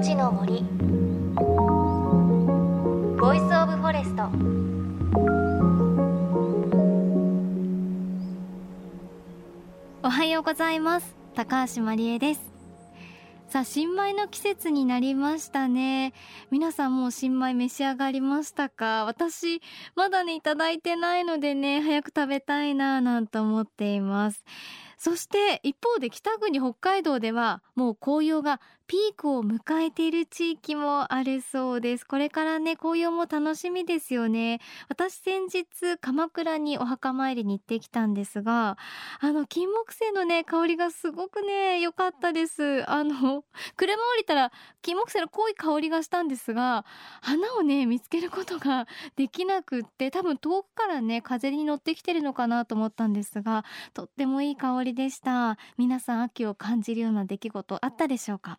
命の森。 Voice of Forest。おはようございます。高橋真理恵です。さあ新米の季節になりましたね。皆さんもう新米召し上がりましたか？私まだねいただいてないのでね早く食べたいななんて思っています。そして一方で北国北海道ではもう紅葉がピークを迎えている地域もあるそうです。これからね紅葉も楽しみですよね。私先日鎌倉にお墓参りに行ってきたんですがあの金木犀のね香りがすごくね良かったです。あの 車降りたら金木犀の濃い香りがしたんですが花をね見つけることができなくって多分遠くからね風に乗ってきてるのかなと思ったんですがとってもいい香りでした。皆さん秋を感じるような出来事あったでしょうか？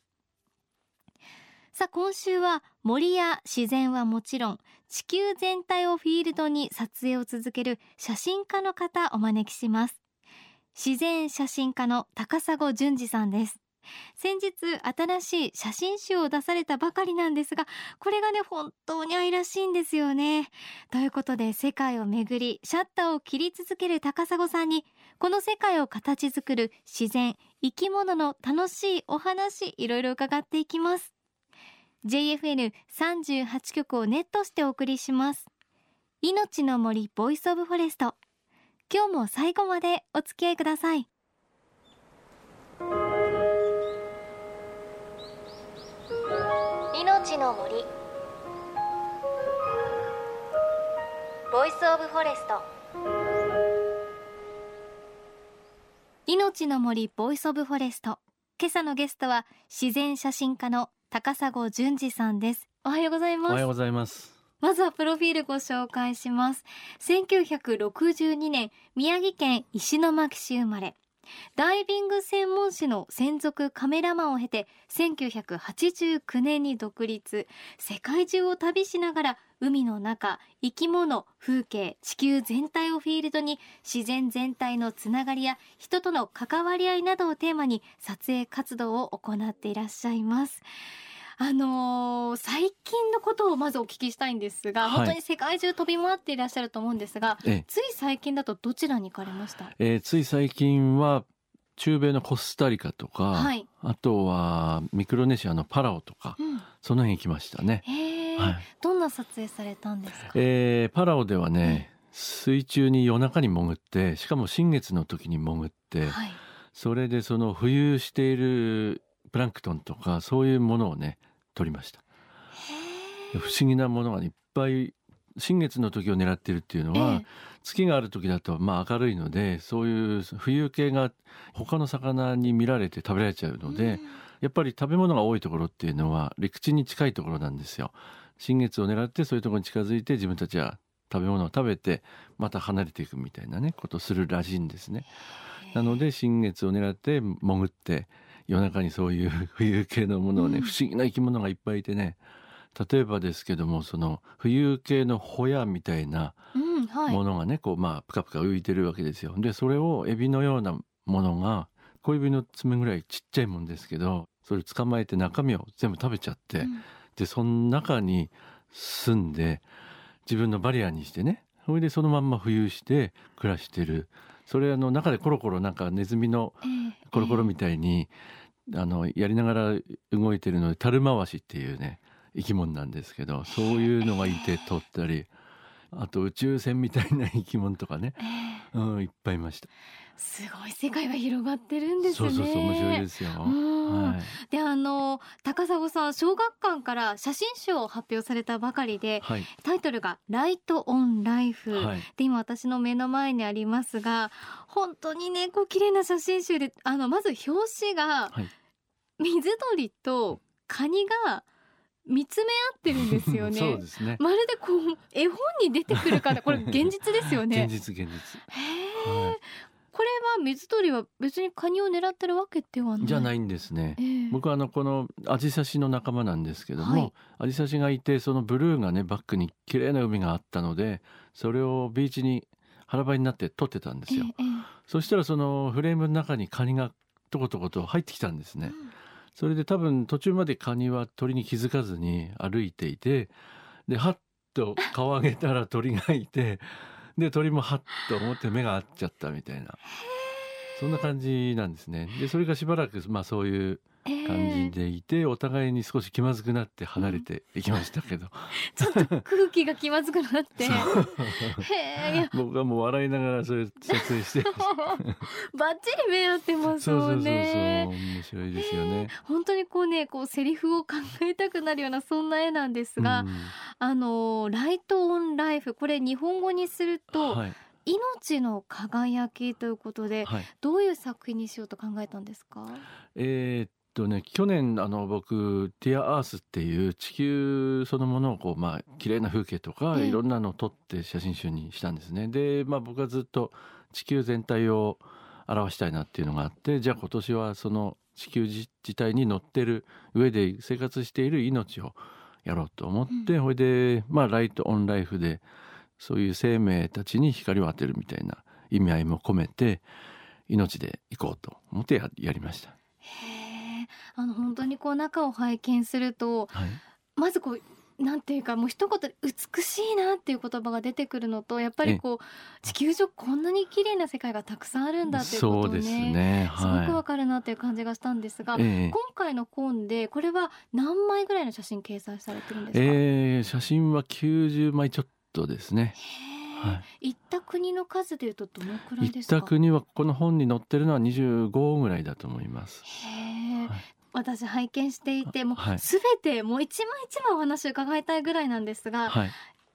さあ今週は森や自然はもちろん地球全体をフィールドに撮影を続ける写真家の方お招きします。自然写真家の高砂淳二さんです。先日新しい写真集を出されたばかりなんですがこれがね本当に愛らしいんですよね。ということで世界をめぐりシャッターを切り続ける高砂さんにこの世界を形作る自然生き物の楽しいお話いろいろ伺っていきます。JFN38 局をネットしてお送りします。命の森 Voice of Forest 今日も最後までお付き合いください。命の森 Voice of Forest命の森 Voice of Forest 今朝のゲストは自然写真家の高砂淳二さんです。おはようございます。おはようございます。まずはプロフィールご紹介します。1962年宮城県石巻市生まれダイビング専門誌の専属カメラマンを経て1989年に独立。世界中を旅しながら海の中生き物風景地球全体をフィールドに自然全体のつながりや人との関わり合いなどをテーマに撮影活動を行っていらっしゃいます。あのー、最近のことをまずお聞きしたいんですが、はい、本当に世界中飛び回っていらっしゃると思うんですが、つい最近だとどちらに行かれました、えー、つい最近は中米のコスタリカとか、はい、あとはミクロネシアのパラオとか、うん、その辺行きましたね。はい、どんな撮影されたんですか、えー、パラオではね、水中に夜中に潜ってしかも新月の時に潜って、はい、それでその浮遊しているプランクトンとかそういうものをね撮りました。不思議なものがいっぱい新月の時を狙ってるっていうのは、月がある時だとまあ明るいのでそういう浮遊系が他の魚に見られて食べられちゃうので、やっぱり食べ物が多いところっていうのは陸地に近いところなんですよ。新月を狙ってそういうところに近づいて自分たちは食べ物を食べてまた離れていくみたいなねことをするらしいんですね。なので新月を狙って潜って夜中にそういう 浮遊系のものをね、うん、不思議な生き物がいっぱいいてね。例えばですけどもその浮遊系のホヤみたいなものがね、うんはい、こうまあプカプカ浮いてるわけですよ。でそれをエビのようなものが小指の爪ぐらいちっちゃいもんですけどそれ捕まえて中身を全部食べちゃって、うん、でその中に住んで自分のバリアにしてねそれでそのまんま浮遊して暮らしてる。それあの中でコロコロなんかネズミのコロコロみたいに、えー、あのやりながら動いてるので樽回しっていうね生き物なんですけどそういうのがいて取ったり あと宇宙船みたいな生き物とかね、うん、いっぱいいました。すごい世界が広がってるんですね。そうそうそう面白いですよ。はい、であの高砂さん小学館から写真集を発表されたばかりで、はい、タイトルがライトオンライフ、はい、で今私の目の前にありますが本当にねこう綺麗な写真集であのまず表紙が、水鳥とカニが見つめ合ってるんですよね。そうですね。まるでこう絵本に出てくるかな これ現実ですよね。現実現実。へえ、はい。これは水鳥は別にカニを狙ってるわけではない。じゃないいんですね。ええ。僕はあのこのアジサシの仲間なんですけども、はい。アジサシがいてそのブルーがねバックに綺麗な海があったのでそれをビーチに腹ばいになって撮ってたんですよ、そしたらそのフレームの中にカニがとことこと入ってきたんですえね、それで多分途中までカニは鳥に気づかずに歩いていてでハッと顔上げたら鳥がいてで鳥もハッと思って目が合っちゃったみたいな。そんな感じなんですね。でそれがしばらくまあそういうええ感じでいて、お互いに少し気まずくなって離れていきましたけど、ちょっと空気が気まずくなって。僕はもう笑いながらそれ撮影して バッチリ目合ってますもんね面白いですよね。本当にこうねこうセリフを考えたくなるようなそんな絵なんですが、うん。あの Light on Life これ日本語にすると、はい。命の輝きということではい。どういう作品にしようと考えたんですか？えーっとね去年あの僕「ディア・アース」っていう地球そのものをこうまあ綺麗な風景とかええいろんなのを撮って写真集にしたんですね。でまあ僕はずっと地球全体を表したいなっていうのがあってじゃあ今年はその地球自自体に乗ってる上で生活している命をやろうと思って、ほいでまあライト・オン・ライフでそういう生命たちに光を当てるみたいな意味合いも込めて命で行こうと思ってややりました。あの本当にこう中を拝見するとはいまずこうなんていうかもう一言で美しいなっていう言葉が出てくるのとやっぱりこう地球上こんなに綺麗な世界がたくさんあるんだっていうことをねすね。すごくわはかるなっていう感じがしたんですが、い。ええ今回の本でこれは何枚ぐらいの写真掲載されてるんですか、ええ写真は90枚ちょっとですね。は行った国の数でいうとどのくらいい。行っですか？た国はこの本に載ってるのは25ぐらいだと思います。へえ、はい私拝見していてもうはいすべてもう一枚一枚お話を伺いたいぐらいなんですが、はい。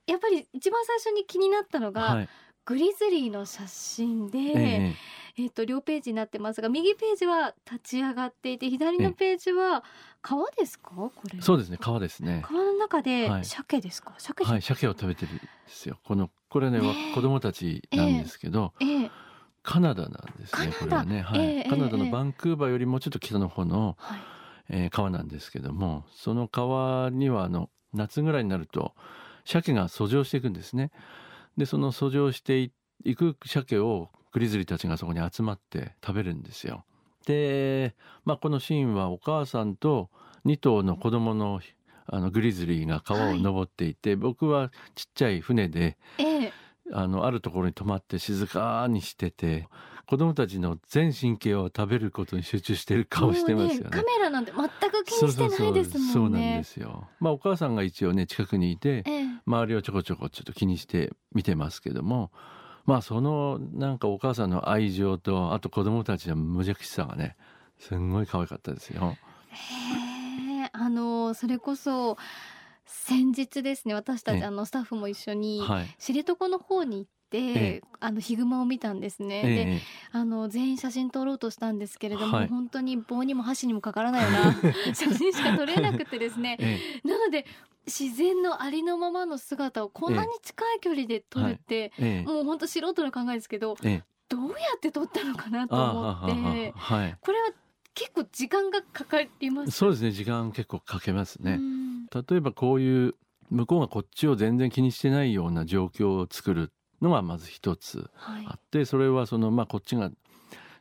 やっぱり一番最初に気になったのが、はい。グリズリーの写真で、ええっと両ページになってますが右ページは立ち上がっていて左のページは川ですか？これえそうですね。川ですね。川の中ではい鮭ですか、鮭じゃはい。鮭を食べてるんですよ。このこれねねわ子供たちなんですけど、ええカナダなんですね。これはね。はい。ええカナダええのバンクーバーよりもちょっと北の方の、はいえー川なんですけどもその川にはあの夏ぐらいになると鮭が遡上していくんですね。でその遡上していいく鮭をグリズリーたちがそこに集まって食べるんですよ。で、まあ、このシーンはお母さんと2頭の子供のあのグリズリーが川を登っていて、僕はちっちゃい船でええあのあるところに泊まって静かにしてて子供たちの全神経を食べることに集中してる顔してますよね。もうカメラなんて全く気にしてないですもんね。そうなんですよ。まあお母さんが一応ね近くにいてええ周りをちょこちょこちょっと気にして見てますけどもまあそのなんかお母さんの愛情とあと子供たちの無邪気さがねすんごい可愛かったですよ。へえあのそれこそ先日ですね私たええ。ちあのスタッフも一緒にはい。知床の方に行って、ええ。あのヒグマを見たんですね。でええ。あの全員写真撮ろうとしたんですけれども、はい。本当に棒にも箸にもかからないような 写真しか撮れなくてですね。ええ。なので自然のありのままの姿をこんなに近い距離で撮るって、ええ。もう本当素人の考えですけどええ。どうやって撮ったのかなと思はって。はははい。これは結構時間がかかります。そうですね。時間結構かけますね。うん例えばこういう向こうがこっちを全然気にしてないような状況を作るのがまず一つはい。あってそれはそのまあこっちが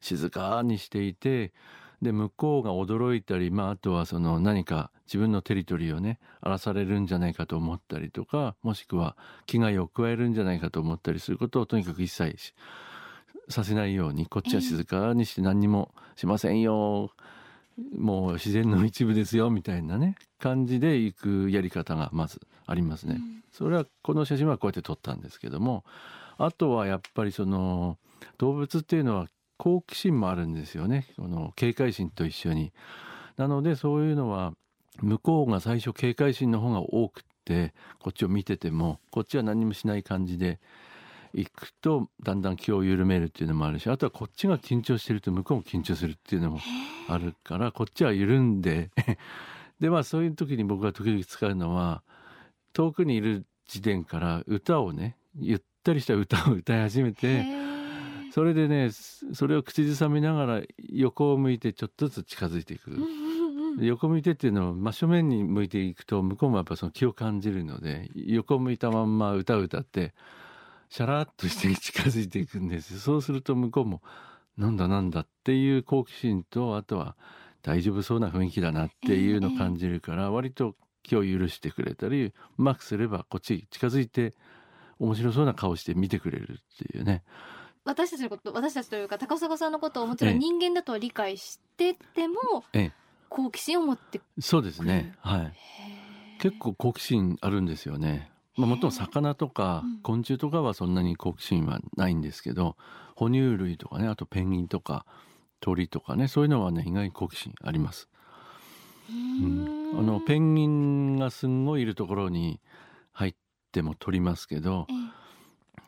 静かにしていてで向こうが驚いたり、まあ、あとはその何か自分のテリトリーをね荒らされるんじゃないかと思ったりとかもしくは危害を加えるんじゃないかと思ったりすることをとにかく一切しさせないようにこっちは静かにして何にもしませんよ、もう自然の一部ですよみたいなね感じで行くやり方がまずありますね。うんそれはこの写真はこうやって撮ったんですけどもあとはやっぱりその動物っていうのは好奇心もあるんですよねこの警戒心と一緒に。なのでそういうのは向こうが最初警戒心の方が多くってこっちを見ててもこっちは何もしない感じで行くとだんだん気を緩めるっていうのもあるしあとはこっちが緊張してると向こうも緊張するっていうのもあるからこっちは緩んで でまあそういう時に僕が時々使うのは遠くにいる時点から歌をねゆったりした歌を歌い始めてそれでねそれを口ずさみながら横を向いてちょっとずつ近づいていく。横向いてっていうのは真正面に向いていくと向こうもやっぱその気を感じるので横向いたまんま歌を歌ってシャラッとして近づいていくんです。そうすると向こうもなんだなんだっていう好奇心とあとは大丈夫そうな雰囲気だなっていうのを感じるから割と気を許してくれたりうまくすればこっち近づいて面白そうな顔して見てくれるっていうね。私たちのこと私たちというか高砂さんのことをもちろん人間だとは理解してても、ええ、好奇心を持ってそうですね。はい。結構好奇心あるんですよねまあ、もっとも魚とか昆虫とかはそんなに好奇心はないんですけど、哺乳類とかねあとペンギンとか鳥とかねそういうのはね意外に好奇心あります。うん、あのペンギンがすんごいいるところに入っても取りますけど、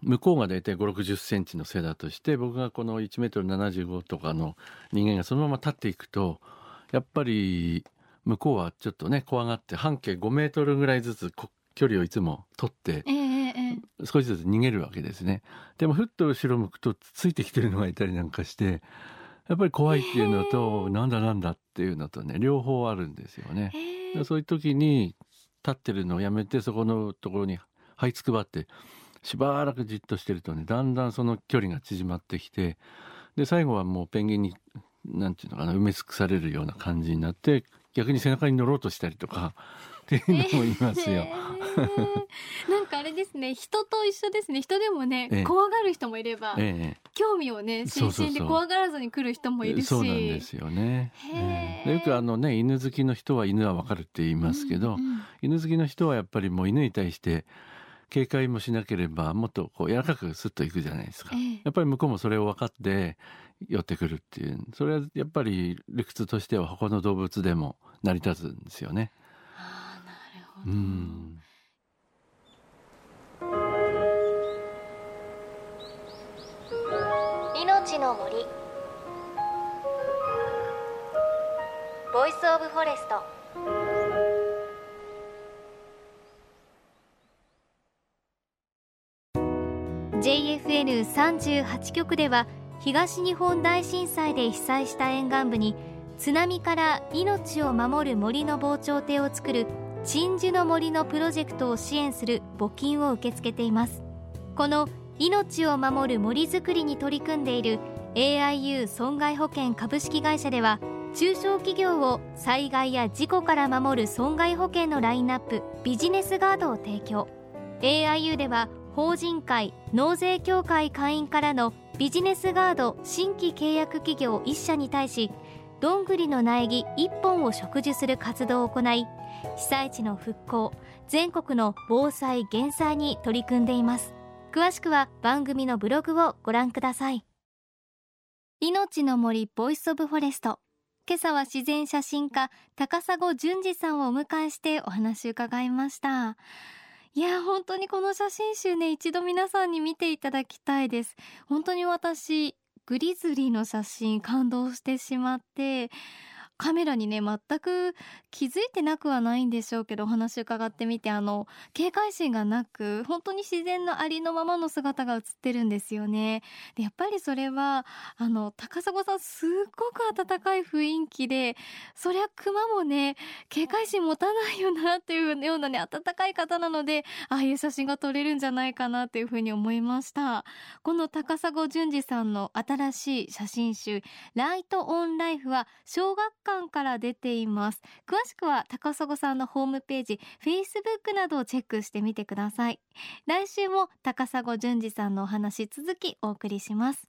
向こうが大体5 6 0センチの背だとして僕がこの1メートル75とかの人間がそのまま立っていくとやっぱり向こうはちょっとね怖がって半径5メートルぐらいずつ距離をいつも取って、少しずつ逃げるわけですね。でもふっと後ろ向くとついてきてるのがいたりなんかしてやっぱり怖いっていうのと、えー、なんだなんだっていうのとね両方あるんですよね。えー、そういう時に立ってるのをやめてそこのところに這いつくばってしばらくじっとしてるとねだんだんその距離が縮まってきてで最後はもうペンギンになんていうのかな埋め尽くされるような感じになって逆に背中に乗ろうとしたりとかっていうのもいますよ。えー、なんかあれですね。人と一緒ですね。人でもね、え怖がる人もいれば、え興味をね新鮮で怖がらずに来る人もいるし。そうなんですよね。えー、よくあのね犬好きの人は犬はわかるって言いますけど、うんうん、犬好きの人はやっぱりもう犬に対して警戒もしなければもっとこう柔らかくスッといくじゃないですか、えー、やっぱり向こうもそれを分かって寄ってくるっていう。それはやっぱり理屈としては他の動物でも成り立つんですよね。うん。命の森 Voice of Forest JFN38 局では東日本大震災で被災した沿岸部に津波から命を守る森の防潮堤を作る鎮守の森のプロジェクトを支援する募金を受け付けています。この命を守る森づくりに取り組んでいる AIU 損害保険株式会社では中小企業を災害や事故から守る損害保険のラインナップビジネスガードを提供。AIU では法人会納税協会会員からのビジネスガード新規契約企業1社に対しどんぐりの苗木1本を植樹する活動を行い被災地の復興全国の防災減災に取り組んでいます。詳しくは番組のブログをご覧ください。命の森 Voice of Forest。今朝は自然写真家高砂淳二さんをお迎えしてお話伺いました。いや本当にこの写真集ね一度皆さんに見ていただきたいです。本当に私グリズリーの写真感動してしまってカメラにね全く気づいてなくはないんでしょうけどお話伺ってみてあの警戒心がなく本当に自然のありのままの姿が映ってるんですよね。でやっぱりそれはあの高砂さんすっごく温かい雰囲気でそりゃ熊もね警戒心持たないよなっていうようなね温かい方なのでああいう写真が撮れるんじゃないかなっていうふうに思いました。この高砂淳二さんの新しい写真集ライトオンライフは小学館から出ています。詳しくは高砂さんのホームページ Facebook などをチェックしてみてください。来週も高砂淳二さんのお話続きお送りします。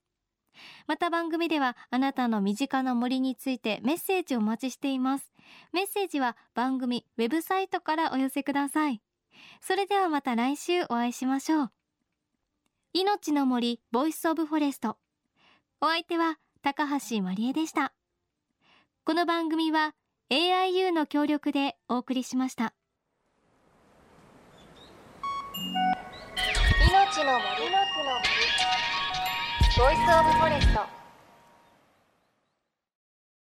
また番組ではあなたの身近な森についてメッセージをお待ちしています。メッセージは番組ウェブサイトからお寄せください。それではまた来週お会いしましょう。命の森 Voice of Forest。お相手は高橋まりえでした。この番組は AIU の協力でお送りしました。命の森の森。 Voice of Forest。